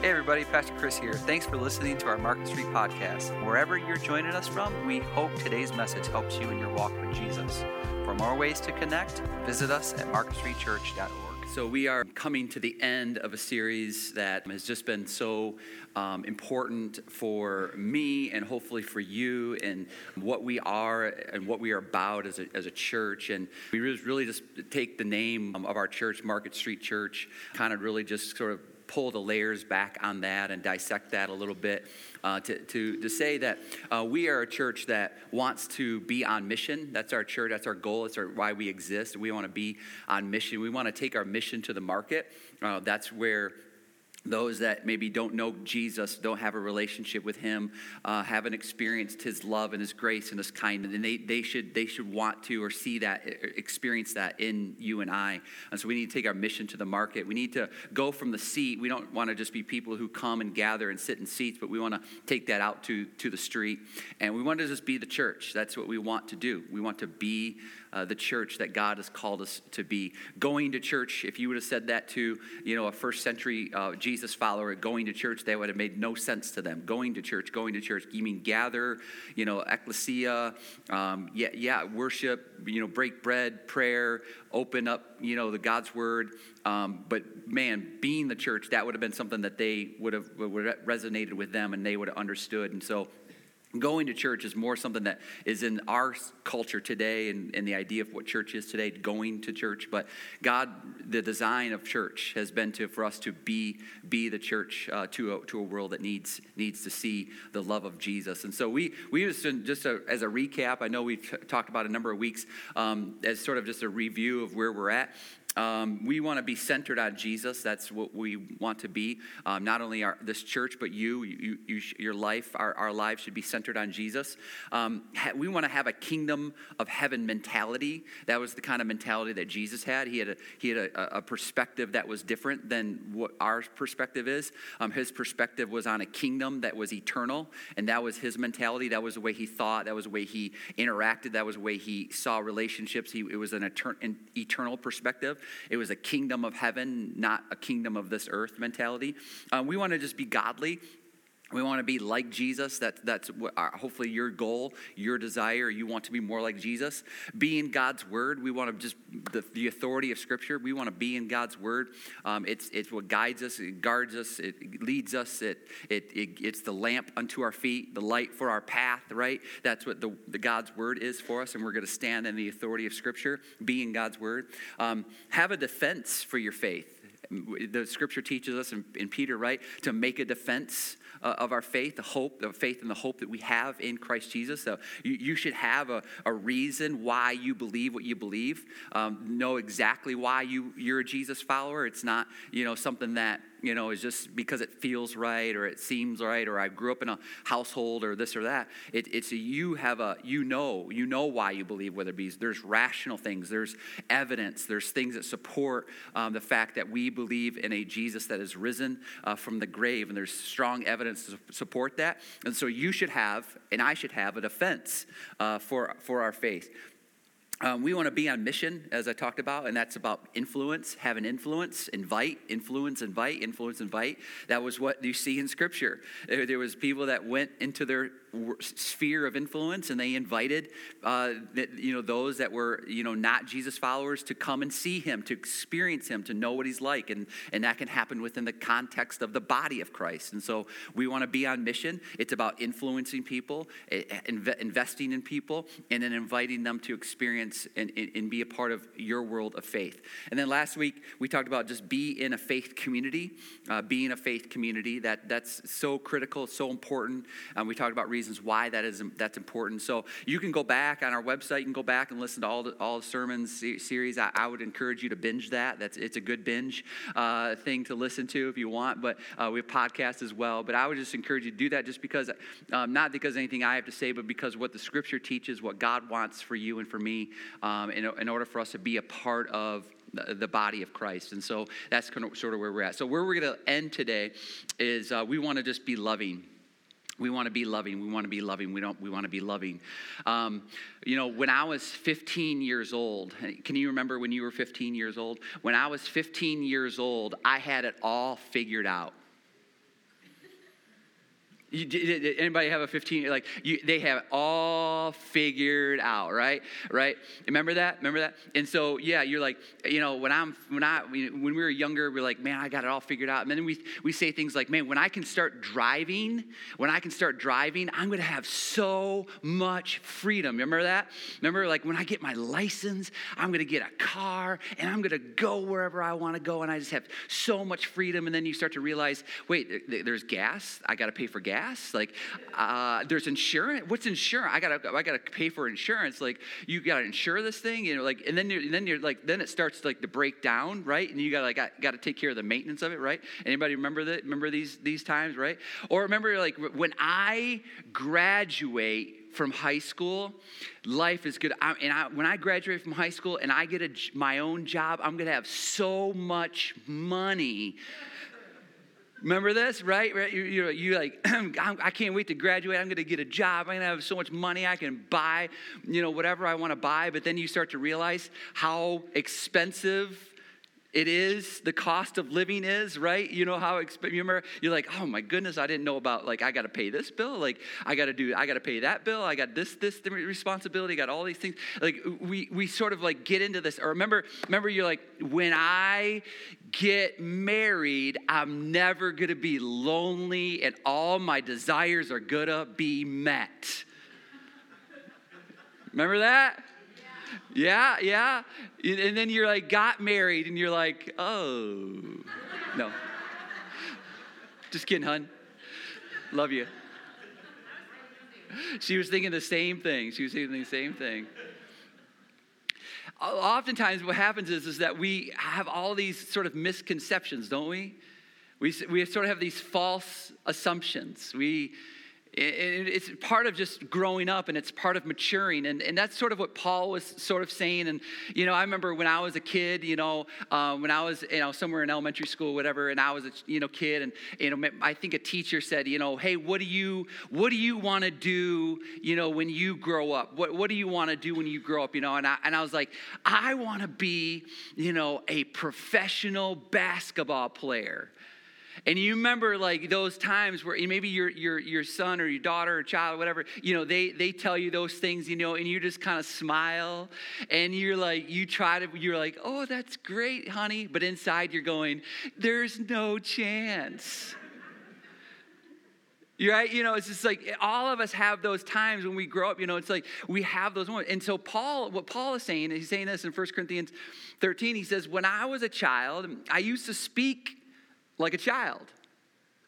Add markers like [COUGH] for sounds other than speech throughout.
Hey, everybody, Pastor Chris here. Thanks for listening to our Market Street podcast. Wherever you're joining us from, we hope today's message helps you in your walk with Jesus. For more ways to connect, visit us at marketstreetchurch.org. So, we are coming to the end of a series that has just been so um, important for me and hopefully for you and what we are and what we are about as a, as a church. And we really just take the name of our church, Market Street Church, kind of really just sort of pull the layers back on that and dissect that a little bit uh, to, to, to say that uh, we are a church that wants to be on mission. That's our church, that's our goal, that's our, why we exist. We want to be on mission. We want to take our mission to the market. Uh, that's where those that maybe don't know Jesus, don't have a relationship with Him, uh, haven't experienced His love and His grace and His kindness, and they, they, should, they should want to or see that, experience that in you and I. And so we need to take our mission to the market. We need to go from the seat. We don't want to just be people who come and gather and sit in seats, but we want to take that out to, to the street. And we want to just be the church. That's what we want to do. We want to be uh, the church that God has called us to be. Going to church, if you would have said that to, you know, a first century uh, Jesus follower, going to church, that would have made no sense to them. Going to church, going to church. You mean gather, you know, ecclesia, um, yeah, yeah, worship, you know, break bread, prayer, open up, you know, the God's word. Um, but man, being the church, that would have been something that they would have, would have resonated with them and they would have understood. And so going to church is more something that is in our culture today and, and, the idea of what church is today going to church. But god the design of church has been to for us to be be the church uh, to, a, to a world that needs needs to see the love of jesus. And so we we just just a, as a recap i know we've talked about a number of weeks um, as sort of just a review of where we're at um, we want to be centered on Jesus. That's what we want to be. Um, not only our, this church, but you, you, you your life, our, our lives should be centered on Jesus. Um, ha- we want to have a kingdom of heaven mentality. That was the kind of mentality that Jesus had. He had a, he had a, a perspective that was different than what our perspective is. Um, his perspective was on a kingdom that was eternal, and that was his mentality. That was the way he thought. That was the way he interacted. That was the way he saw relationships. He, it was an, etern- an eternal perspective. It was a kingdom of heaven, not a kingdom of this earth mentality. Um, we want to just be godly we want to be like Jesus. That, that's our, hopefully your goal, your desire. You want to be more like Jesus. Be in God's word. We want to just, the, the authority of Scripture, we want to be in God's word. Um, it's, it's what guides us, it guards us, it leads us. It, it, it, it's the lamp unto our feet, the light for our path, right? That's what the, the God's word is for us, and we're going to stand in the authority of Scripture, be in God's word. Um, have a defense for your faith. The Scripture teaches us in, in Peter, right, to make a defense uh, of our faith, the hope, the faith and the hope that we have in Christ Jesus. So you, you should have a, a reason why you believe what you believe. Um, know exactly why you, you're a Jesus follower. It's not, you know, something that you know, is just because it feels right or it seems right or I grew up in a household or this or that. It, it's a, you have a, you know, you know why you believe whether it be, there's rational things, there's evidence, there's things that support um, the fact that we believe in a Jesus that is risen uh, from the grave and there's strong evidence to support that. And so you should have, and I should have, a defense uh, for, for our faith. Um, we want to be on mission, as I talked about, and that's about influence, have an influence, invite, influence, invite, influence, invite. That was what you see in Scripture. There was people that went into their sphere of influence and they invited uh, you know those that were you know not jesus followers to come and see him to experience him to know what he's like and and that can happen within the context of the body of christ. And so we want to be on mission. It's about influencing people investing in people and then inviting them to experience and, and be a part of your world of faith. And then last week we talked about just be in a faith community uh, being a faith community. That that's so critical so important. Um, we talked about reasons why that is that's important. So you can go back on our website. You can go back and listen to all the all the sermons series. I, I would encourage you to binge that. That's it's a good binge uh, thing to listen to if you want. But uh, we have podcasts as well. But I would just encourage you to do that, just because um, not because anything I have to say, but because what the Scripture teaches, what God wants for you and for me, um, in, in order for us to be a part of the body of Christ. And so that's kind of sort of where we're at. So, where we're going to end today is uh, we want to just be loving. We want to be loving. We want to be loving. We don't. We want to be loving. Um, you know, when I was 15 years old, can you remember when you were 15 years old? When I was 15 years old, I had it all figured out. You, did anybody have a 15 like you, they have all figured out right? Right? Remember that? Remember that? And so yeah you're like you know when i'm when i when we were younger we're like man i got it all figured out. And then we we say things like man when i can start driving when i can start driving i'm to have so much freedom. Remember that? Remember like when i get my license i'm to get a car and i'm to go wherever i want to go and i just have so much freedom. And then you start to realize wait there's gas? I got to pay for gas gas. Like, uh, there's insurance. What's insurance? I gotta, I gotta pay for insurance. Like, you gotta insure this thing. You know, like, and then you're, and then you're like, then it starts like to break down, right? And you gotta, like, got, got to take care of the maintenance of it, right? Anybody remember that? Remember these these times, right? Or remember like when I graduate from high school, life is good. I, and I, when I graduate from high school and I get a, my own job, I'm to have so much money Remember this, right? You, you, you like, [CLEARS THROAT] I can't wait to graduate. I'm going to get a job. I'm going to have so much money I can buy, you know, whatever I want to buy. But then you start to realize how expensive it is the cost of living is right? You know how you remember you're like oh my goodness i didn't know about like i got to pay this bill like i got to do i got to pay that bill i got this this responsibility got all these things. Like we we sort of like get into this or remember remember you're like when i get married i'm never gonna be lonely and all my desires are gonna be met. Remember that yeah, yeah. And then you're like, got married, and you're like, oh. No. Just kidding, hun. Love you. She was thinking the same thing. She was thinking the same thing. Oftentimes, what happens is, is that we have all these sort of misconceptions, don't we? We, we sort of have these false assumptions. We, it's part of just growing up and it's part of maturing. And, and that's sort of what paul was sort of saying. And you know i remember when i was a kid you know um, when i was you know somewhere in elementary school whatever and i was a you know kid and you know i think a teacher said you know hey what do you what do you want to do you know when you grow up? What, what do you want to do when you grow up? You know and i, and I was like i want to be you know a professional basketball player and you remember like those times where maybe your, your, your son or your daughter or child or whatever, you know, they, they tell you those things, you know, and you just kind of smile and you're like, you try to, you're like, oh, that's great, honey. But inside you're going, there's no chance. Right? You know, it's just like all of us have those times when we grow up. You know, it's like we have those moments. And so, Paul, what Paul is saying, he's saying this in 1 Corinthians 13. He says, When I was a child, I used to speak like a child.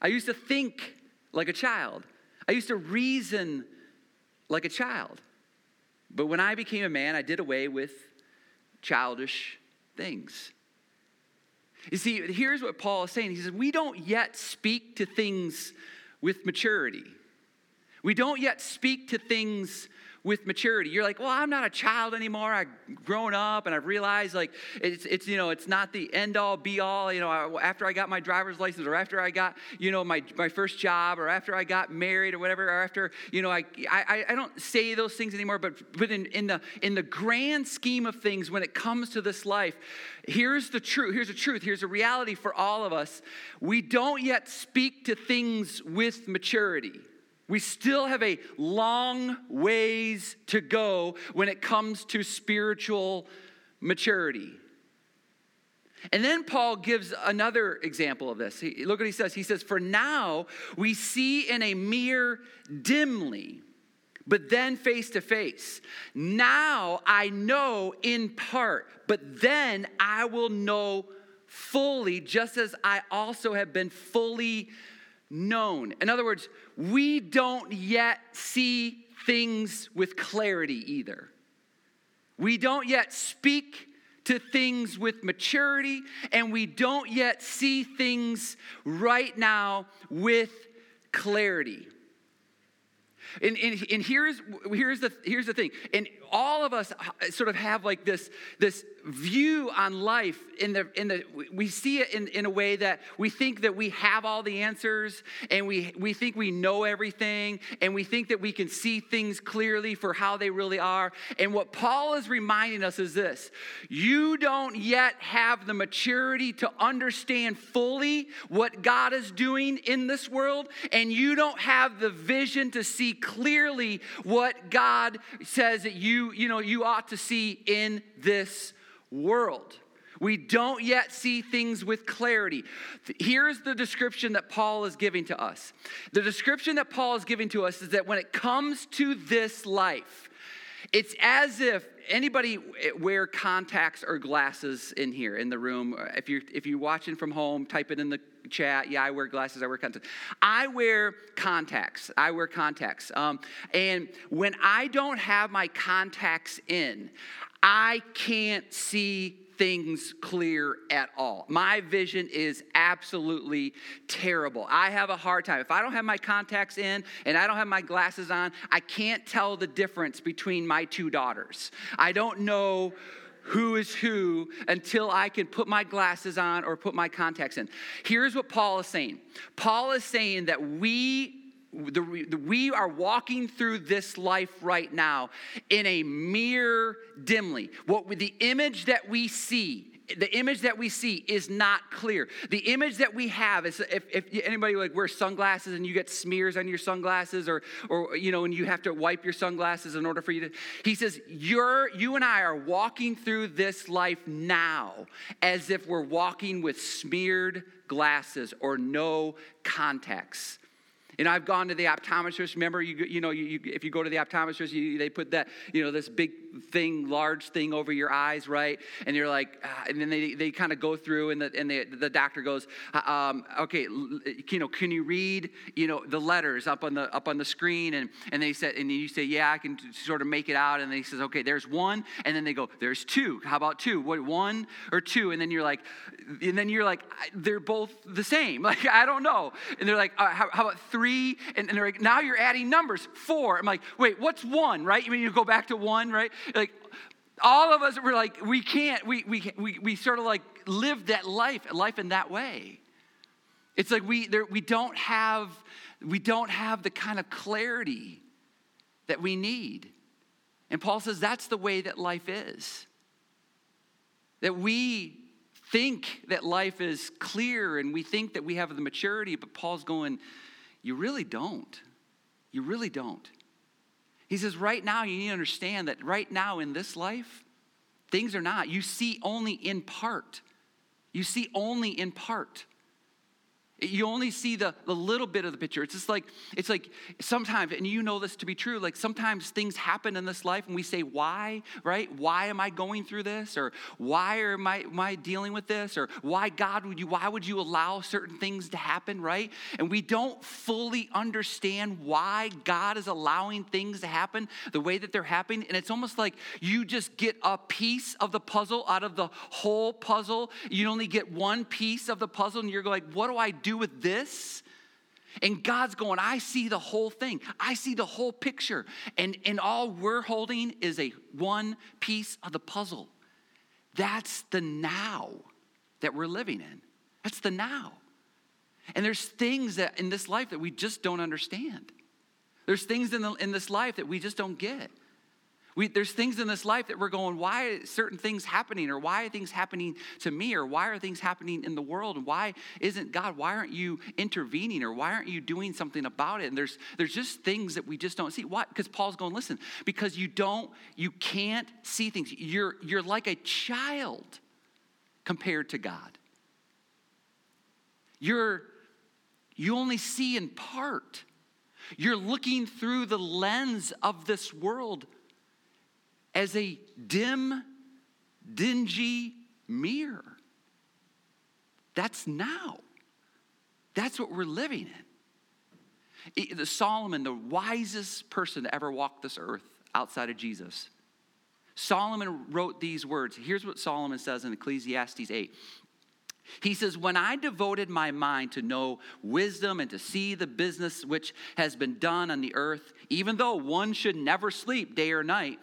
I used to think like a child. I used to reason like a child. But when I became a man, I did away with childish things. You see, here's what Paul is saying. He says, We don't yet speak to things with maturity. We don't yet speak to things with maturity. You're like, well, I'm not a child anymore. I've grown up and I've realized like it's, it's you know, it's not the end all be all. You know, after I got my driver's license or after I got, you know, my, my first job or after I got married or whatever, or after, you know, I, I, I don't say those things anymore. But, but in, in, the, in the grand scheme of things, when it comes to this life, here's the truth. Here's the truth. Here's a reality for all of us. We don't yet speak to things with maturity. We still have a long ways to go when it comes to spiritual maturity. And then Paul gives another example of this. He, look what he says. He says, For now we see in a mirror dimly, but then face to face. Now I know in part, but then I will know fully, just as I also have been fully known. In other words, we don't yet see things with clarity either. We don't yet speak to things with maturity, and we don't yet see things right now with clarity. And, and, and, here's, here's, the, here's the thing. And all of us sort of have like this, this view on life in the in the we see it in, in a way that we think that we have all the answers and we we think we know everything and we think that we can see things clearly for how they really are. And what paul is reminding us is this you don't yet have the maturity to understand fully what god is doing in this world and you don't have the vision to see clearly what god says that you you know you ought to see in this world. We don't yet see things with clarity. Here's the description that Paul is giving to us. The description that Paul is giving to us is that when it comes to this life, it's as if anybody wear contacts or glasses in here in the room. If you're if you're watching from home, type it in the chat. Yeah, I wear glasses. I wear contacts. I wear contacts. I wear contacts. Um, and when I don't have my contacts in, I can't see things clear at all. My vision is absolutely terrible. I have a hard time. If I don't have my contacts in and I don't have my glasses on, I can't tell the difference between my two daughters. I don't know who is who until I can put my glasses on or put my contacts in. Here's what Paul is saying Paul is saying that we the, the, we are walking through this life right now in a mirror dimly. What the image that we see, the image that we see is not clear. The image that we have is if, if anybody like wears sunglasses and you get smears on your sunglasses or or you know and you have to wipe your sunglasses in order for you to he says you're you and I are walking through this life now as if we're walking with smeared glasses or no contacts and I've gone to the optometrist. Remember, you, you know, you, you, if you go to the optometrist, they put that, you know, this big thing, large thing over your eyes, right? And you're like, ah, and then they, they kind of go through, and the, and the, the doctor goes, um, okay, you know, can you read, you know, the letters up on the up on the screen? And and they said, and you say, yeah, I can sort of make it out. And he says, okay, there's one, and then they go, there's two. How about two? What one or two? And then you're like, and then you're like, they're both the same. [LAUGHS] Like I don't know. And they're like, uh, how, how about three? three, and, and they're like, now you're adding numbers, four. I'm like, wait, what's one, right? You mean you go back to one, right? Like, all of us were like, we can't, we, we, we, we sort of like live that life, life in that way. It's like we, there, we don't have, we don't have the kind of clarity that we need. And Paul says that's the way that life is. That we think that life is clear and we think that we have the maturity, but Paul's going, you really don't. You really don't. He says, right now, you need to understand that right now in this life, things are not. You see only in part. You see only in part. You only see the, the little bit of the picture. It's just like, it's like sometimes, and you know this to be true, like sometimes things happen in this life and we say, why, right? Why am I going through this? Or why am I, am I dealing with this? Or why, God, would you, why would you allow certain things to happen, right? And we don't fully understand why God is allowing things to happen the way that they're happening. And it's almost like you just get a piece of the puzzle out of the whole puzzle. You only get one piece of the puzzle and you're like, what do I do? Do with this? And God's going, I see the whole thing. I see the whole picture. And, and all we're holding is a one piece of the puzzle. That's the now that we're living in. That's the now. And there's things that in this life that we just don't understand. There's things in, the, in this life that we just don't get. We, there's things in this life that we're going, why are certain things happening? Or why are things happening to me? Or why are things happening in the world? And why isn't God, why aren't you intervening? Or why aren't you doing something about it? And there's, there's just things that we just don't see. Why? Because Paul's going, listen, because you don't, you can't see things. You're, you're like a child compared to God. You're, you only see in part. You're looking through the lens of this world as a dim, dingy mirror. That's now. That's what we're living in. The Solomon, the wisest person to ever walk this earth outside of Jesus, Solomon wrote these words. Here's what Solomon says in Ecclesiastes 8. He says, When I devoted my mind to know wisdom and to see the business which has been done on the earth, even though one should never sleep day or night,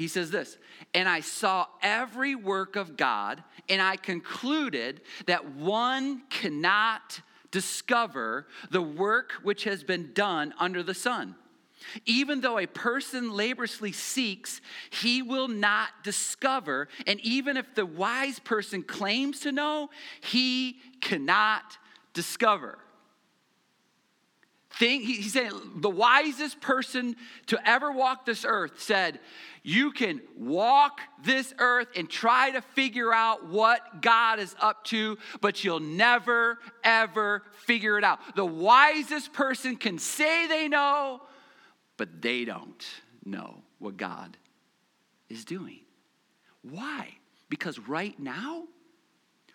he says this, and I saw every work of God, and I concluded that one cannot discover the work which has been done under the sun. Even though a person laboriously seeks, he will not discover. And even if the wise person claims to know, he cannot discover. Think, he's saying the wisest person to ever walk this earth said, You can walk this earth and try to figure out what God is up to, but you'll never, ever figure it out. The wisest person can say they know, but they don't know what God is doing. Why? Because right now,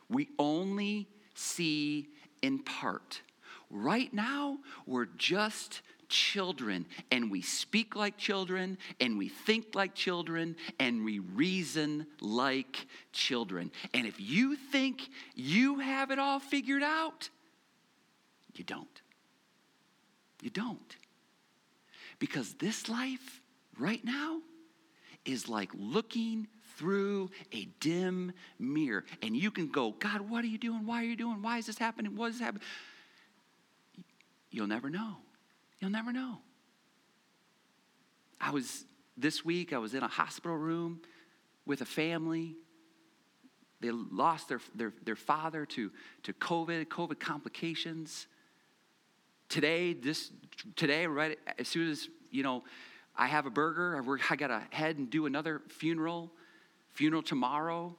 we only see in part. Right now, we're just children and we speak like children and we think like children and we reason like children. And if you think you have it all figured out, you don't. You don't. Because this life right now is like looking through a dim mirror. And you can go, God, what are you doing? Why are you doing? Why is this happening? What is happening? You'll never know. You'll never know. I was, this week, I was in a hospital room with a family. They lost their, their, their father to, to COVID, COVID complications today, this today, right as soon as you know, I have a burger, I got to head and do another funeral, funeral tomorrow,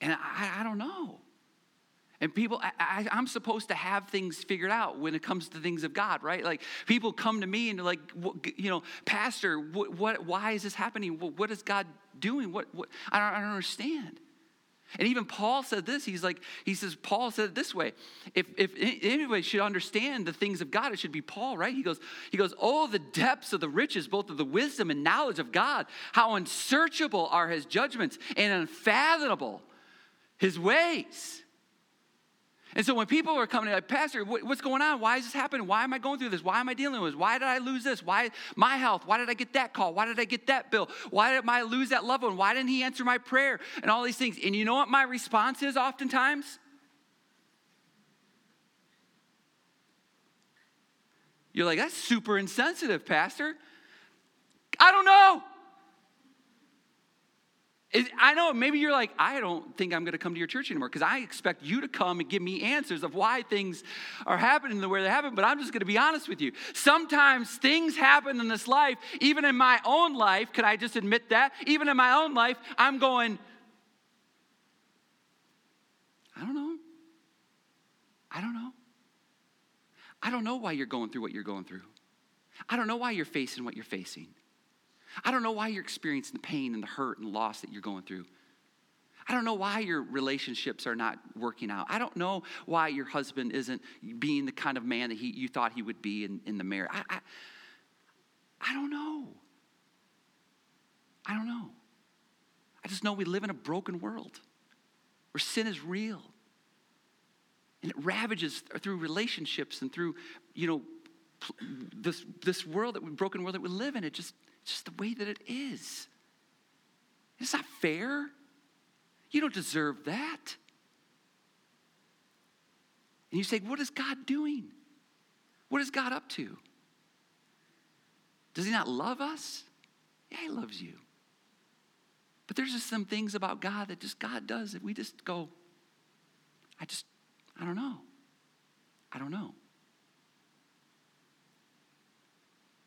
and I, I don't know. And people, I, am supposed to have things figured out when it comes to things of God, right? Like people come to me and like, you know, Pastor, what, what why is this happening? What, what is God doing? What, what I, don't, I don't understand. And even Paul said this. He's like, he says, Paul said it this way. If, if anybody should understand the things of God, it should be Paul, right? He goes, he goes, Oh, the depths of the riches, both of the wisdom and knowledge of God. How unsearchable are his judgments and unfathomable his ways. And so when people are coming, like, Pastor, what's going on? Why is this happening? Why am I going through this? Why am I dealing with this? Why did I lose this? Why my health? Why did I get that call? Why did I get that bill? Why did I lose that loved one? Why didn't he answer my prayer? And all these things. And you know what my response is oftentimes? You're like, that's super insensitive, Pastor. I don't know. I know maybe you're like, I don't think I'm going to come to your church anymore because I expect you to come and give me answers of why things are happening the way they happen. But I'm just going to be honest with you. Sometimes things happen in this life, even in my own life. Could I just admit that? Even in my own life, I'm going, I don't know. I don't know. I don't know why you're going through what you're going through. I don't know why you're facing what you're facing. I don't know why you're experiencing the pain and the hurt and loss that you're going through. I don't know why your relationships are not working out. I don't know why your husband isn't being the kind of man that he, you thought he would be in, in the marriage. I, I, I don't know. I don't know. I just know we live in a broken world where sin is real. And it ravages through relationships and through, you know, this, this world that we broken world that we live in. It just just the way that it is. It's not fair. You don't deserve that. And you say, What is God doing? What is God up to? Does He not love us? Yeah, He loves you. But there's just some things about God that just God does that we just go, I just, I don't know. I don't know.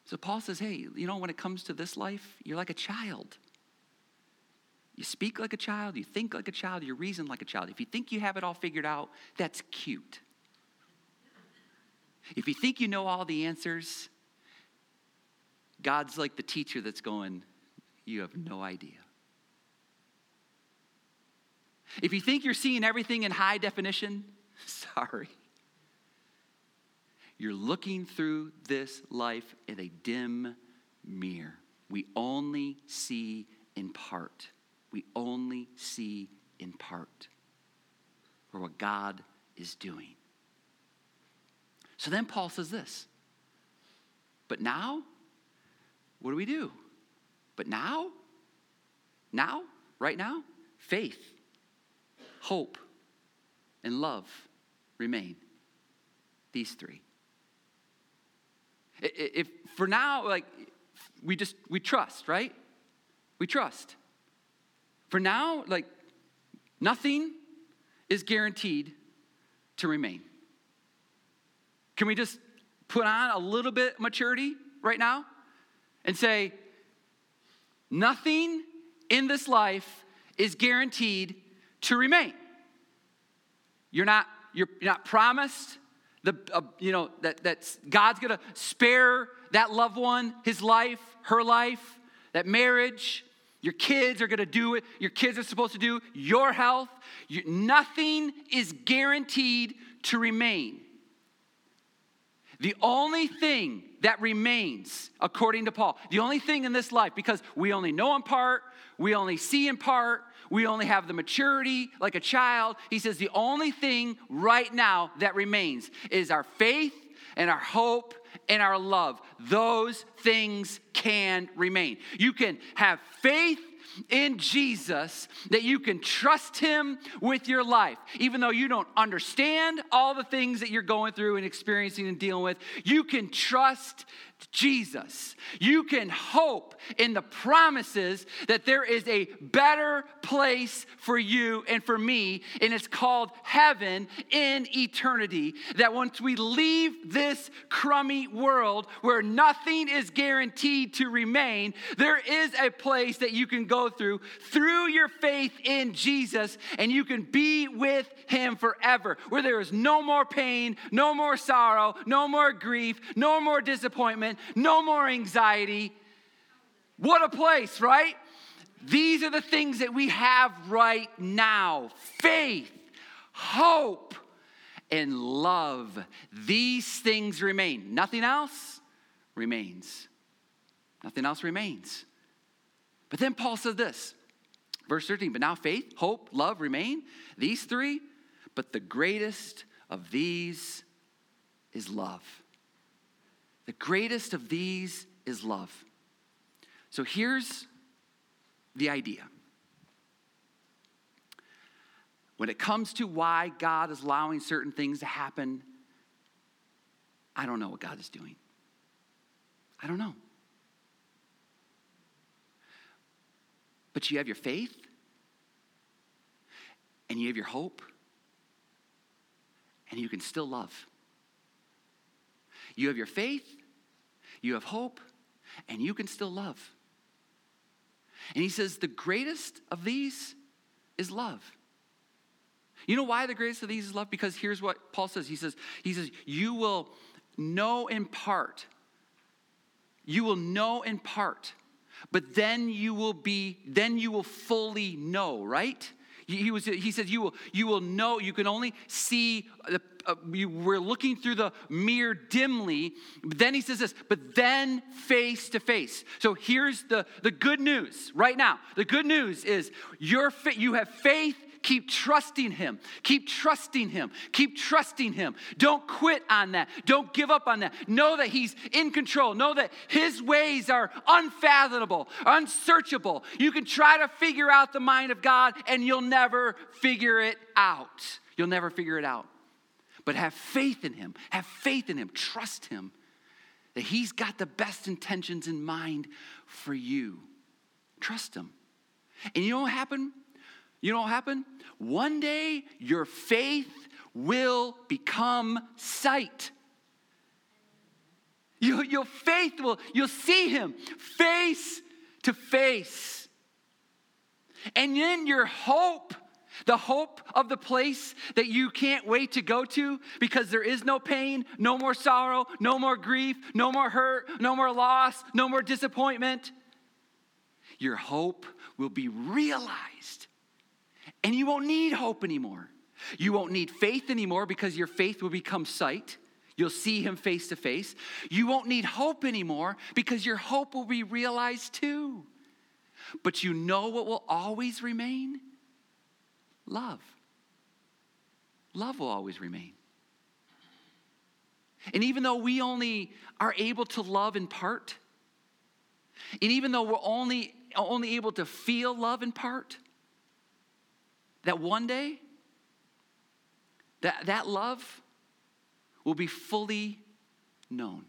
So Paul says, hey, you know, when it comes to this life, you're like a child. You speak like a child, you think like a child, you reason like a child. If you think you have it all figured out, that's cute. If you think you know all the answers, God's like the teacher that's going, You have no idea. If you think you're seeing everything in high definition, [LAUGHS] sorry. You're looking through this life in a dim mirror. We only see in part. We only see in part for what God is doing. So then Paul says this. But now, what do we do? But now, now, right now, faith, hope, and love remain. These three. If for now, like, we just, we trust, right? We trust. For now, like, nothing is guaranteed to remain. Can we just put on a little bit maturity right now and say, nothing in this life is guaranteed to remain? You're not, you're not promised the, uh, you know, that, that God's gonna spare that loved one, his life, her life, that marriage, your kids are going to do it. Your kids are supposed to do your health. You, nothing is guaranteed to remain. The only thing that remains, according to Paul, the only thing in this life, because we only know in part, we only see in part, we only have the maturity like a child. He says the only thing right now that remains is our faith and our hope and our love. Those things can remain. You can have faith in Jesus that you can trust Him with your life. Even though you don't understand all the things that you're going through and experiencing and dealing with, you can trust Jesus. You can hope in the promises that there is a better place for you and for me, and it's called heaven in eternity. That once we leave this crummy world where nothing is guaranteed to remain, there is a place that you can go through through your faith in Jesus, and you can be with Him forever, where there is no more pain, no more sorrow, no more grief, no more disappointment no more anxiety. What a place, right? These are the things that we have right now faith, hope, and love. These things remain. Nothing else remains. Nothing else remains. But then Paul said this, verse 13, but now faith, hope, love remain. These three, but the greatest of these is love. The greatest of these is love. So here's the idea. When it comes to why God is allowing certain things to happen, I don't know what God is doing. I don't know. But you have your faith, and you have your hope, and you can still love. You have your faith, you have hope, and you can still love. And he says, the greatest of these is love. You know why the greatest of these is love? Because here's what Paul says. He says, he says, you will know in part. You will know in part, but then you will be, then you will fully know, right? He, was, he says, you will, you will know, you can only see, the, uh, we're looking through the mirror dimly. But then he says this, but then face to face. So here's the, the good news right now. The good news is your, you have faith Keep trusting Him. Keep trusting Him. Keep trusting Him. Don't quit on that. Don't give up on that. Know that He's in control. Know that His ways are unfathomable, unsearchable. You can try to figure out the mind of God and you'll never figure it out. You'll never figure it out. But have faith in Him. Have faith in Him. Trust Him that He's got the best intentions in mind for you. Trust Him. And you know what happened? You know what happened? One day your faith will become sight. You, your faith will, you'll see him face to face. And then your hope, the hope of the place that you can't wait to go to because there is no pain, no more sorrow, no more grief, no more hurt, no more loss, no more disappointment. Your hope will be realized and you won't need hope anymore. You won't need faith anymore because your faith will become sight. You'll see him face to face. You won't need hope anymore because your hope will be realized too. But you know what will always remain? Love. Love will always remain. And even though we only are able to love in part, And even though we're only, only able to feel love in part, that one day, that, that love will be fully known.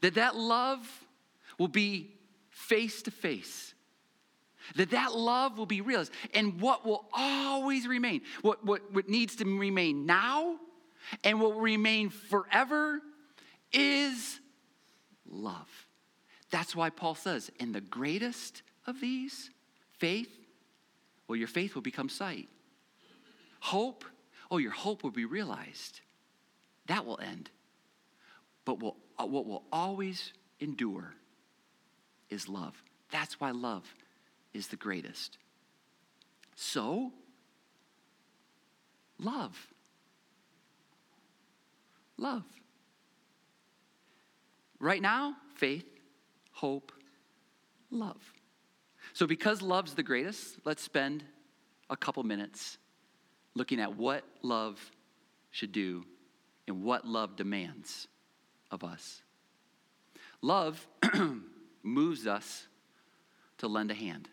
That that love will be face to face. That that love will be realized. And what will always remain, what, what, what needs to remain now and will remain forever is love. That's why Paul says, and the greatest of these, faith, well, your faith will become sight. Hope, oh, your hope will be realized. That will end. But will, uh, what will always endure is love. That's why love is the greatest. So, love. Love. Right now, faith, hope, love. So, because love's the greatest, let's spend a couple minutes looking at what love should do and what love demands of us. Love [CLEARS THROAT] moves us to lend a hand.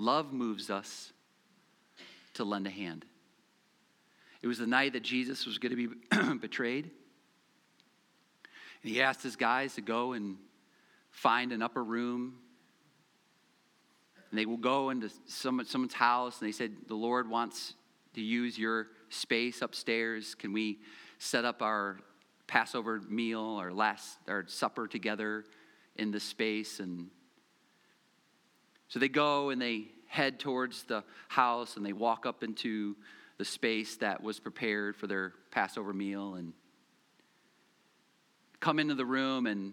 Love moves us to lend a hand. It was the night that Jesus was going to be [CLEARS THROAT] betrayed. And he asked his guys to go and find an upper room. And they will go into some, someone's house and they said, The Lord wants to use your space upstairs. Can we set up our Passover meal or last our supper together in this space? And so they go and they head towards the house and they walk up into the space that was prepared for their Passover meal and come into the room. And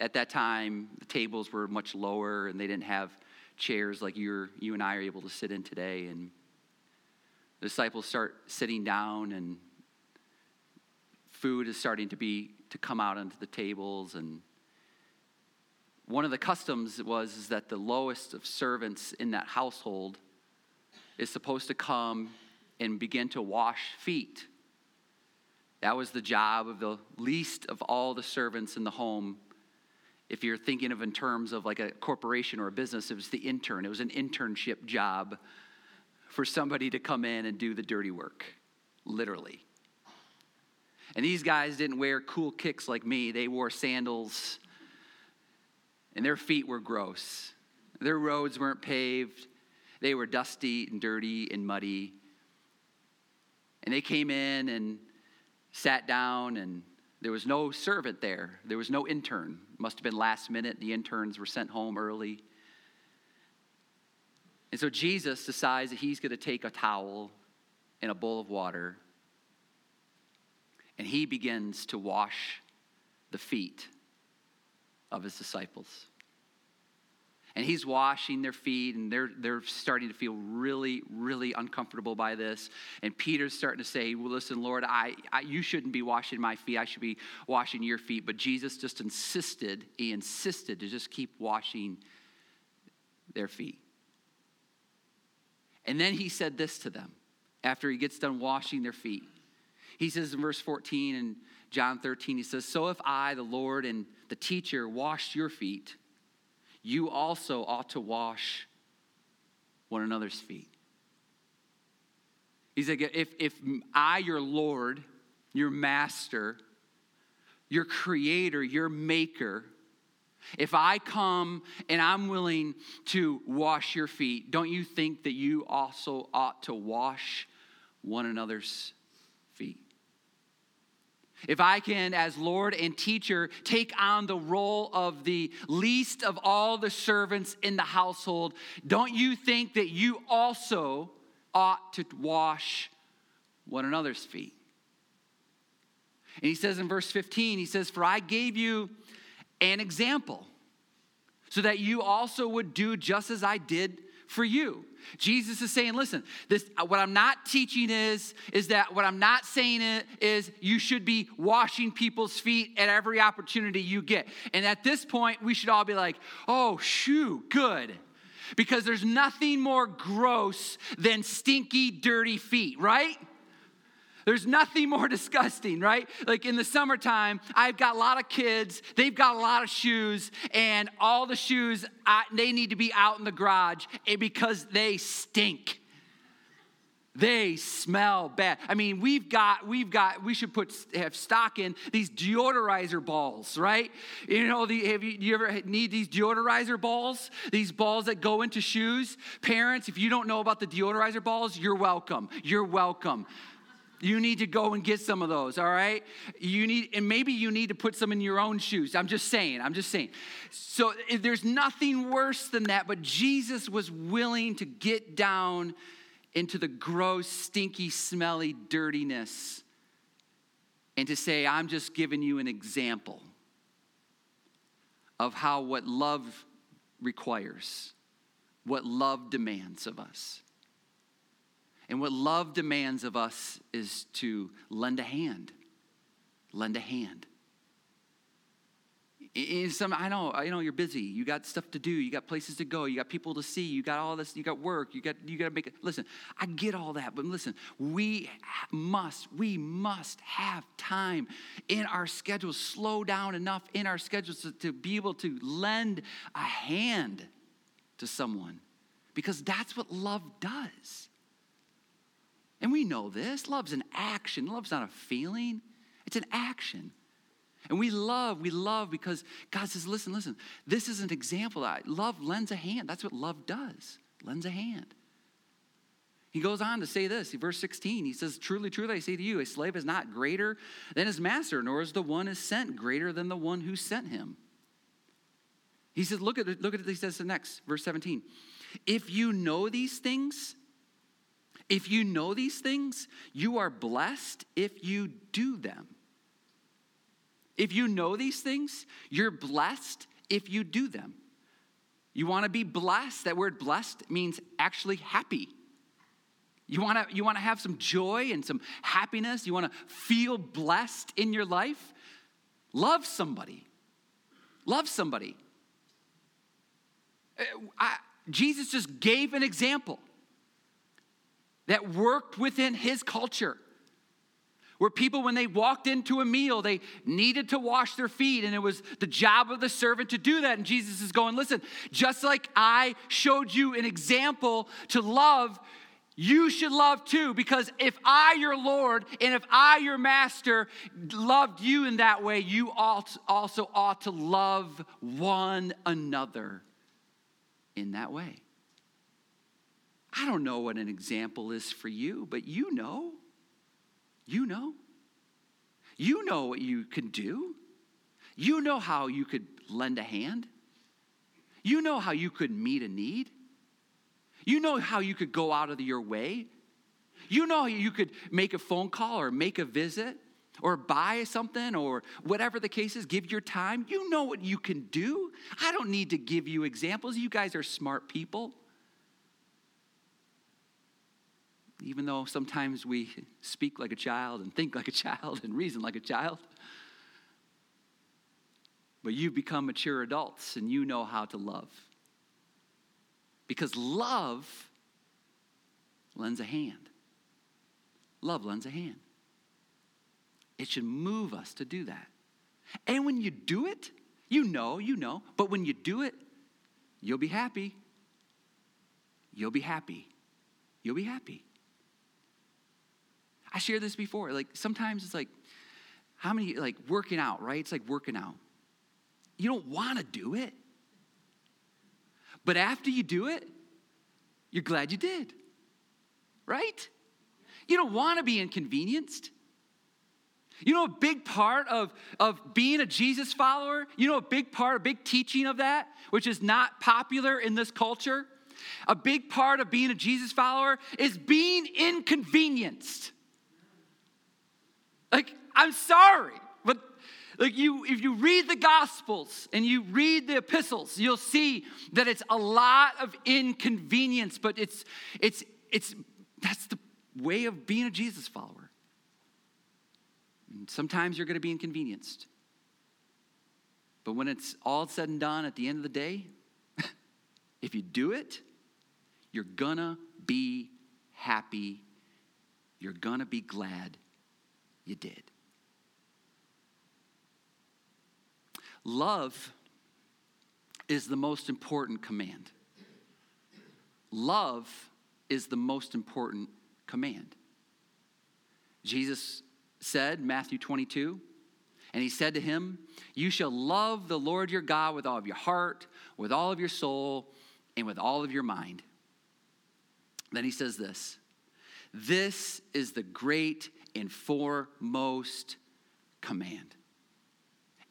at that time the tables were much lower and they didn't have chairs like you you and I are able to sit in today. And the disciples start sitting down and food is starting to be to come out onto the tables. And one of the customs was that the lowest of servants in that household is supposed to come and begin to wash feet. That was the job of the least of all the servants in the home. If you're thinking of in terms of like a corporation or a business, it was the intern. It was an internship job for somebody to come in and do the dirty work, literally. And these guys didn't wear cool kicks like me, they wore sandals, and their feet were gross. Their roads weren't paved, they were dusty and dirty and muddy. And they came in and sat down, and there was no servant there. There was no intern. Must have been last minute. The interns were sent home early. And so Jesus decides that he's going to take a towel and a bowl of water, and he begins to wash the feet of his disciples. And he's washing their feet and they're, they're starting to feel really really uncomfortable by this. And peter's starting to say well listen lord I, I, you shouldn't be washing my feet. I should be washing your feet. But jesus just insisted he insisted to just keep washing their feet. And then he said this to them after he gets done washing their feet. He says in verse 14 and john 13 he says so if i the lord and the teacher washed your feet you also ought to wash one another's feet. He's like, if, if I, your Lord, your master, your creator, your maker, if I come and I'm willing to wash your feet, don't you think that you also ought to wash one another's feet? If I can, as Lord and teacher, take on the role of the least of all the servants in the household, don't you think that you also ought to wash one another's feet? And he says in verse 15, he says, For I gave you an example so that you also would do just as I did for you. Jesus is saying, listen, this uh, what I'm not teaching is is that what I'm not saying is you should be washing people's feet at every opportunity you get. And at this point, we should all be like, "Oh, shoo, good." Because there's nothing more gross than stinky, dirty feet, right? There's nothing more [LAUGHS] disgusting, right? Like in the summertime, I've got a lot of kids, they've got a lot of shoes, and all the shoes, I, they need to be out in the garage because they stink. They smell bad. I mean, we've got, we've got, we should put, have stock in these deodorizer balls, right? You know, the, have you, you ever need these deodorizer balls? These balls that go into shoes? Parents, if you don't know about the deodorizer balls, you're welcome. You're welcome. You need to go and get some of those, all right? You need, and maybe you need to put some in your own shoes. I'm just saying, I'm just saying. So eh, there's nothing worse than that, but Jesus was willing to get down into the gross, stinky, smelly dirtiness and to say, I'm just giving you an example of how what love requires, what love demands of us. And what love demands of us is to lend a hand. Lend a hand. In some, I know, I know you're busy. You got stuff to do. You got places to go. You got people to see. You got all this. You got work. You got you got to make it. Listen, I get all that, but listen, we must we must have time in our schedules. Slow down enough in our schedules to, to be able to lend a hand to someone, because that's what love does. And we know this. Love's an action. Love's not a feeling. It's an action. And we love, we love because God says, listen, listen, this is an example. That love lends a hand. That's what love does, lends a hand. He goes on to say this, verse 16. He says, Truly, truly, I say to you, a slave is not greater than his master, nor is the one is sent greater than the one who sent him. He says, Look at look at it. He says the next, verse 17. If you know these things, if you know these things, you are blessed if you do them. If you know these things, you're blessed if you do them. You want to be blessed. That word blessed means actually happy. You want to you want to have some joy and some happiness. You want to feel blessed in your life. Love somebody. Love somebody. Uh, I, Jesus just gave an example that worked within his culture where people, when they walked into a meal, they needed to wash their feet, and it was the job of the servant to do that. And Jesus is going, Listen, just like I showed you an example to love, you should love too, because if I, your Lord, and if I, your master, loved you in that way, you also ought to love one another in that way. I don't know what an example is for you, but you know. You know. You know what you can do. You know how you could lend a hand. You know how you could meet a need. You know how you could go out of your way. You know you could make a phone call or make a visit or buy something or whatever the case is, give your time. You know what you can do. I don't need to give you examples. You guys are smart people. Even though sometimes we speak like a child and think like a [LAUGHS] child and reason like a child. But you've become mature adults and you know how to love. Because love lends a hand. Love lends a hand. It should move us to do that. And when you do it, you know, you know, but when you do it, you'll be happy. You'll be happy. You'll be happy. I shared this before. Like sometimes it's like, how many, like working out, right? It's like working out. You don't want to do it. But after you do it, you're glad you did, right? You don't want to be inconvenienced. You know, a big part of, of being a Jesus follower, you know, a big part, a big teaching of that, which is not popular in this culture, a big part of being a Jesus follower is being inconvenienced. Like, I'm sorry, but like you if you read the gospels and you read the epistles you'll see that it's a lot of inconvenience but it's it's it's that's the way of being a jesus follower. And sometimes you're going to be inconvenienced. But when it's all said and done at the end of the day [LAUGHS] if you do it you're gonna be happy. You're gonna be glad you did. Love is the most important command. Love is the most important command. Jesus said, Matthew 22, and he said to him, You shall love the Lord your God with all of your heart, with all of your soul, and with all of your mind. Then he says this This is the great and foremost command.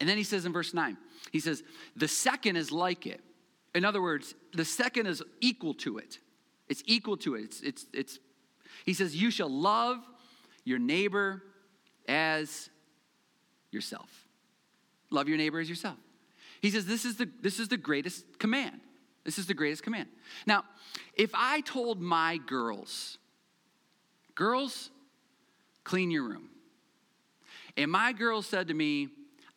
And then he says in verse 9, he says, The second is like it. In other words, the second is equal to it. It's equal to it. It's, it's, it's, he says, You shall love your neighbor as yourself. Love your neighbor as yourself. He says, This is the, this is the greatest command. This is the greatest command. Now, if I told my girls, girls, clean your room, and my girl said to me,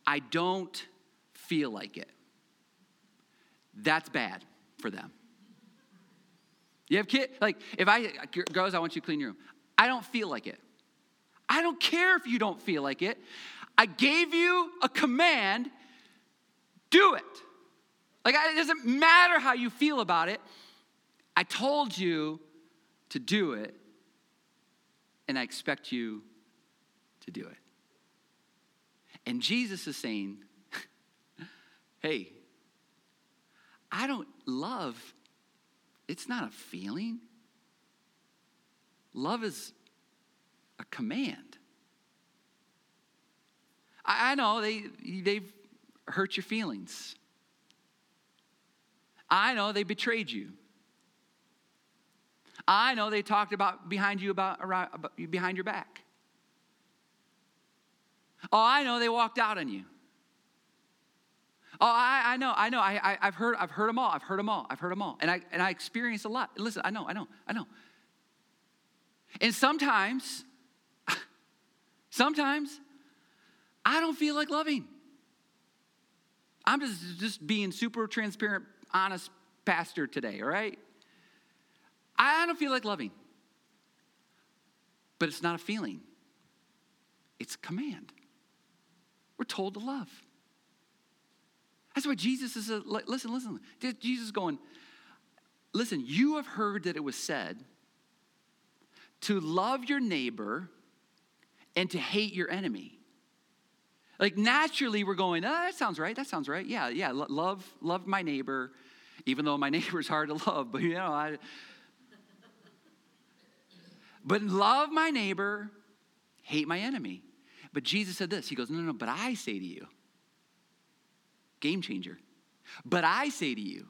I don't feel like it, that's bad for them. You have kids, like, if I, girls, I want you to clean your room. I don't feel like it. I don't care if you don't feel like it. I gave you a command, do it. Like, it doesn't matter how you feel about it. I told you to do it, and I expect you to do it. And Jesus is saying, [LAUGHS] hey, I don't love, it's not a feeling. Love is a command. I, I know they, they've hurt your feelings. I know they betrayed you. I know they talked about behind you about, around, about behind your back. Oh, I know they walked out on you. Oh, I, I know, I know. I, I, have heard, I've heard them all. I've heard them all. I've heard them all. And I, and I experience a lot. Listen, I know, I know, I know. And sometimes, [LAUGHS] sometimes, I don't feel like loving. I'm just, just being super transparent, honest pastor today, all right? I don't feel like loving. But it's not a feeling, it's a command. We're told to love. That's why Jesus is a, listen, listen. Jesus is going, listen, you have heard that it was said to love your neighbor and to hate your enemy. Like naturally, we're going, oh, that sounds right. That sounds right. Yeah, yeah. Love, love my neighbor, even though my [LAUGHS] neighbor's hard to love. But you know, I. But love my neighbor, hate my enemy. But Jesus said this. He goes, no, no, no. But I say to you, game changer. But I say to you,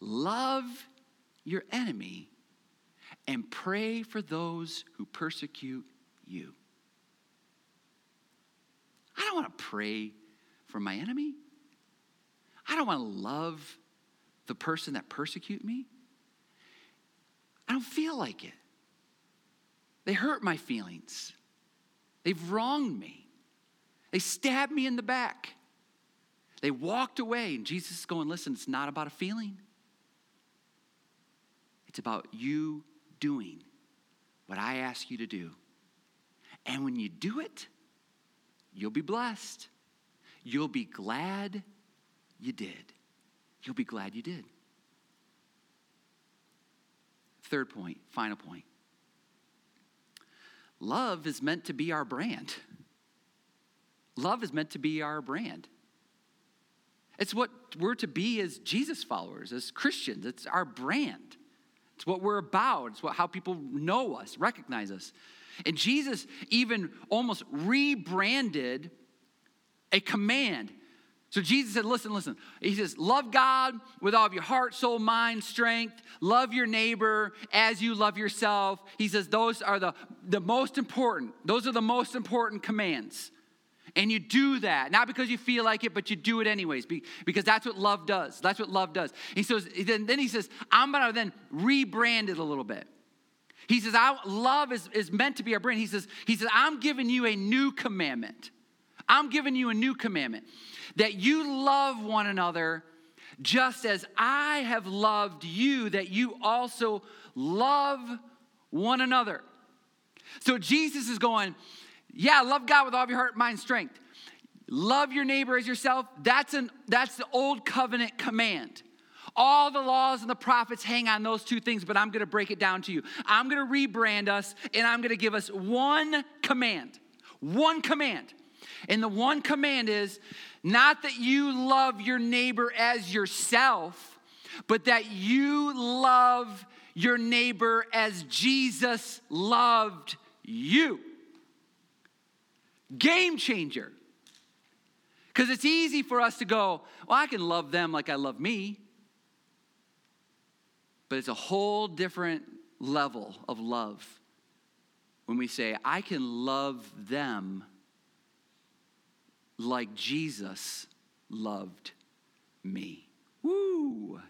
love your enemy and pray for those who persecute you. I don't want to pray for my enemy. I don't want to love the person that persecute me. I don't feel like it. They hurt my feelings. They've wronged me. They stabbed me in the back. They walked away, and Jesus is going, Listen, it's not about a feeling, it's about you doing what I ask you to do. And when you do it, You'll be blessed. You'll be glad you did. You'll be glad you did. Third point, final point. Love is meant to be our brand. Love is meant to be our brand. It's what we're to be as Jesus followers, as Christians. It's our brand. It's what we're about. It's what, how people know us, recognize us. And Jesus even almost rebranded a command. So Jesus said, Listen, listen. He says, Love God with all of your heart, soul, mind, strength. Love your neighbor as you love yourself. He says, Those are the, the most important. Those are the most important commands. And you do that, not because you feel like it, but you do it anyways, because that's what love does. That's what love does. He says, then, then he says, I'm gonna then rebrand it a little bit. He says, I, love is, is meant to be our brand. He says, he says, I'm giving you a new commandment. I'm giving you a new commandment that you love one another just as I have loved you, that you also love one another. So Jesus is going, Yeah, love God with all of your heart, mind, strength. Love your neighbor as yourself. That's an that's the old covenant command. All the laws and the prophets hang on those two things, but I'm going to break it down to you. I'm going to rebrand us and I'm going to give us one command. One command. And the one command is not that you love your neighbor as yourself, but that you love your neighbor as Jesus loved you. Game changer. Because it's easy for us to go, well, I can love them like I love me. But it's a whole different level of love when we say, I can love them like Jesus loved me. Woo!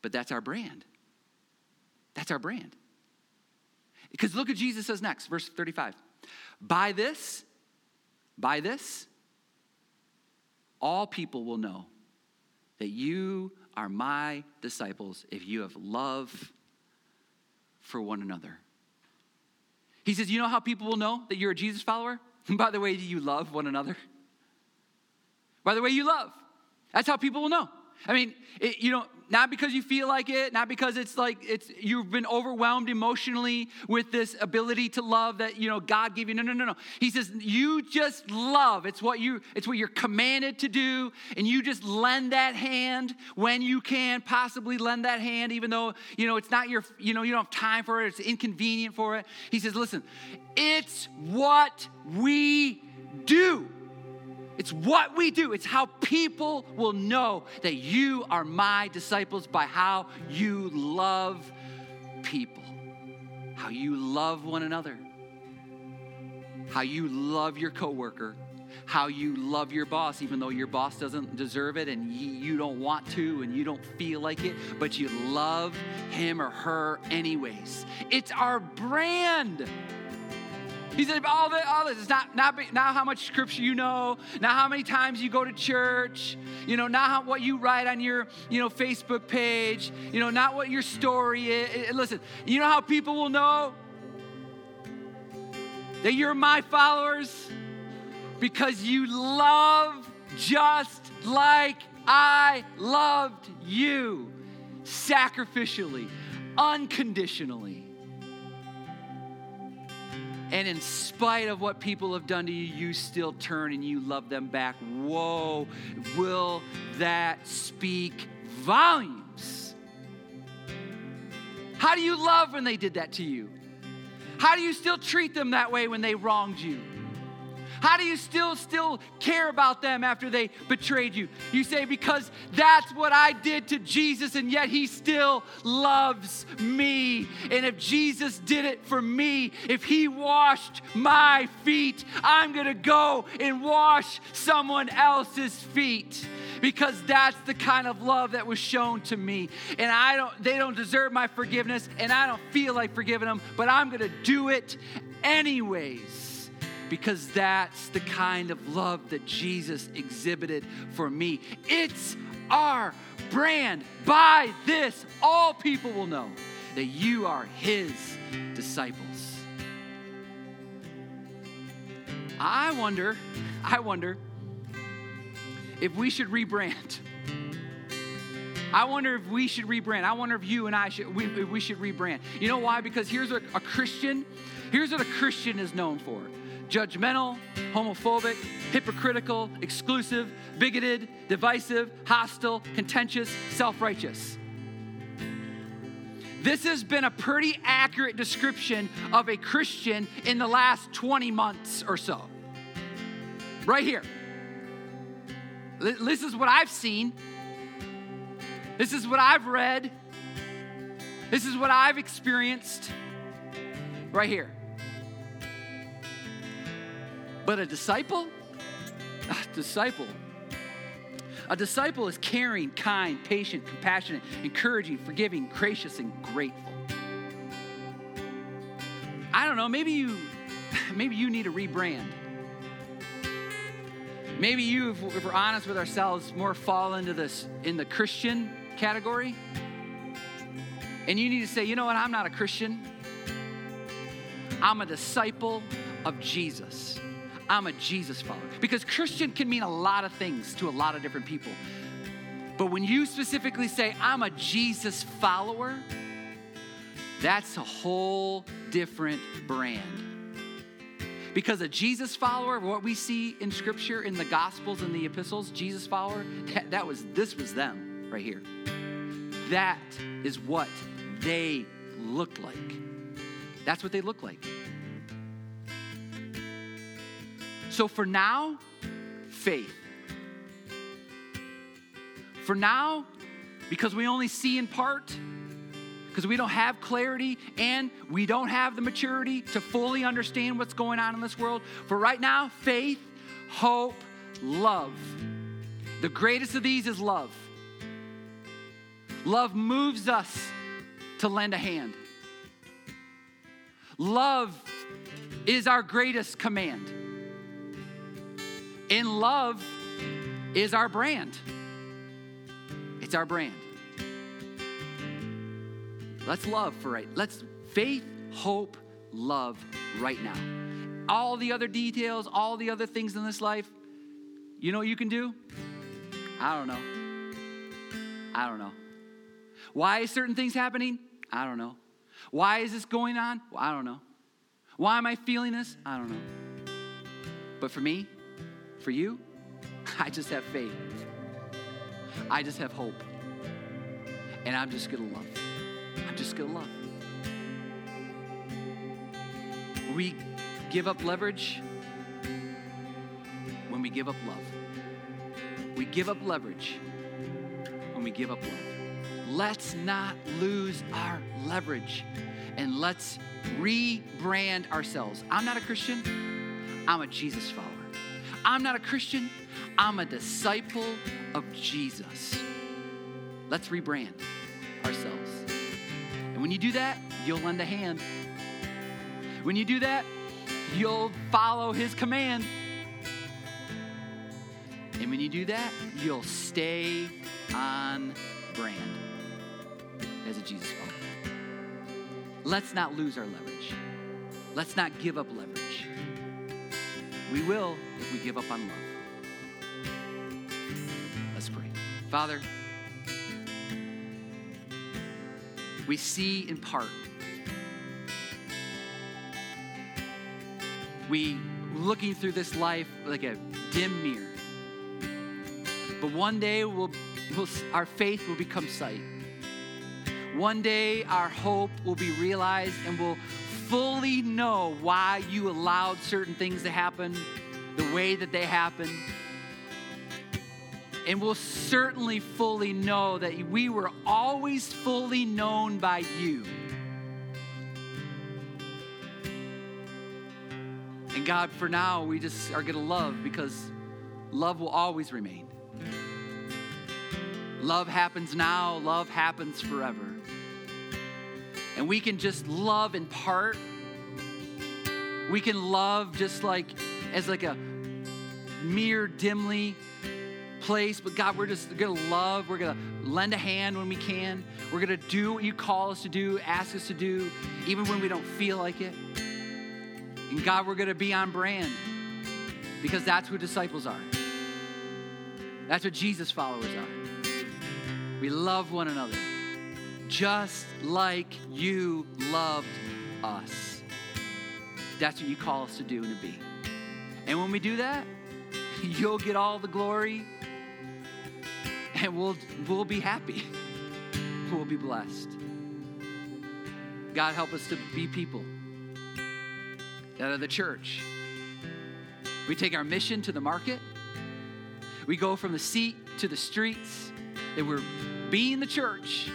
But that's our brand. That's our brand. Because look at Jesus says next, verse 35. By this, by this, all people will know that you are my disciples if you have love for one another. He says, You know how people will know that you're a Jesus follower? [LAUGHS] By the way, do you love one another. By the way, you love. That's how people will know. I mean, it, you know, not because you feel like it, not because it's like it's you've been overwhelmed emotionally with this ability to love that you know God gave you. No, no, no, no. He says you just love. It's what you it's what you're commanded to do, and you just lend that hand when you can possibly lend that hand, even though you know it's not your you know you don't have time for it. It's inconvenient for it. He says, listen, it's what we do. It's what we do. It's how people will know that you are my disciples by how you love people, how you love one another, how you love your coworker, how you love your boss, even though your boss doesn't deserve it and you don't want to and you don't feel like it, but you love him or her anyways. It's our brand. He said, all, the, all this, it's not, not, not how much scripture you know, not how many times you go to church, you know, not how, what you write on your, you know, Facebook page, you know, not what your story is. Listen, you know how people will know that you're my followers? Because you love just like I loved you, sacrificially, unconditionally. And in spite of what people have done to you, you still turn and you love them back. Whoa, will that speak volumes? How do you love when they did that to you? How do you still treat them that way when they wronged you? How do you still still care about them after they betrayed you? You say because that's what I did to Jesus and yet he still loves me. And if Jesus did it for me, if he washed my feet, I'm going to go and wash someone else's feet because that's the kind of love that was shown to me. And I don't they don't deserve my forgiveness and I don't feel like forgiving them, but I'm going to do it anyways because that's the kind of love that Jesus exhibited for me. It's our brand. By this, all people will know that you are His disciples. I wonder, I wonder if we should rebrand. I wonder if we should rebrand. I wonder if you and I should we, we should rebrand. You know why? Because here's what a Christian, here's what a Christian is known for judgmental, homophobic, hypocritical, exclusive, bigoted, divisive, hostile, contentious, self righteous. This has been a pretty accurate description of a Christian in the last 20 months or so. Right here. This is what I've seen. This is what I've read. This is what I've experienced. Right here. But a disciple? A disciple. A disciple is caring, kind, patient, compassionate, encouraging, forgiving, gracious, and grateful. I don't know, maybe you [LAUGHS] maybe you need a rebrand. Maybe you, if, we're honest with ourselves, more fall into this in the Christian category. And you need to say, you know what, I'm not a Christian. I'm a disciple of Jesus. I'm a Jesus follower. Because Christian can mean a lot of things to a lot of different people. But when you specifically say, I'm a Jesus follower, that's a whole different brand. Because a Jesus follower, what we see in Scripture, in the Gospels and the epistles, Jesus follower, that, that was this was them right here. That is what they looked like. That's what they look like. So for now, faith. For now, because we only see in part, because we don't have clarity and we don't have the maturity to fully understand what's going on in this world. For right now, faith, hope, love. The greatest of these is love. Love moves us to lend a hand. Love is our greatest command. And love is our brand. It's our brand. Let's love for right. Let's faith, hope, love right now. All the other details, all the other things in this life, you know what you can do? I don't know. I don't know. Why is certain things happening? I don't know. Why is this going on? Well, I don't know. Why am I feeling this? I don't know. But for me, for you, [LAUGHS] I just have faith. I just have hope. And I'm just going to love. I'm just going to love. We give up leverage when we give up love. We give up leverage when we give up love. Let's not lose our leverage and let's rebrand ourselves. I'm not a Christian, I'm a Jesus follower. I'm not a Christian, I'm a disciple of Jesus. Let's rebrand ourselves. And when you do that, you'll lend a hand. When you do that, you'll follow his command. And when you do that, you'll stay on brand as a Jesus follower. Let's not lose our leverage. Let's not give up leverage. We will if we give up on love. Let's pray. Father, we see in part. We looking through this life like a dim mirror. But one day we'll, we'll, our faith will become sight. One day our hope will be realized and we'll fully know why you allowed certain things to happen the way that they happened. And we'll certainly fully know that we were always fully known by you. And God, for now, we just are going to love because love will always remain. Love happens now, love happens forever. And we can just love in part. We can love just like as like a mere dimly place, but God, we're just gonna love. We're gonna lend a hand when we can. We're gonna do what you call us to do, ask us to do, even when we don't feel like it. And God, we're gonna be on brand because that's who disciples are. That's what Jesus followers are. We love one another just like you loved us. That's what you call us to do and to be. And when we do that, [LAUGHS] you'll get all the glory and we'll, we'll be happy. [LAUGHS] We'll be blessed. God, help us to be people that are the church. We take our mission to the market. We go from the seat to the streets. That we're being the church.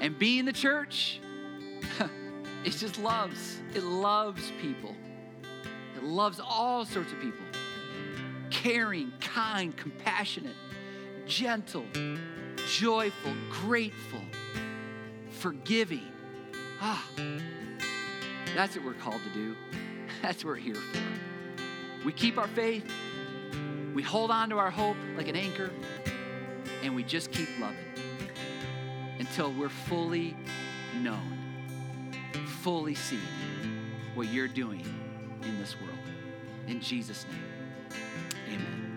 And being the church, [LAUGHS] it just loves. It loves people. It loves all sorts of people. Caring, kind, compassionate, gentle, joyful, grateful, forgiving. Ah, that's what we're called to do. [LAUGHS] That's what we're here for. We keep our faith, we hold on to our hope like an anchor, and we just keep loving until we're fully known, fully see what you're doing in this world. In Jesus' name, amen.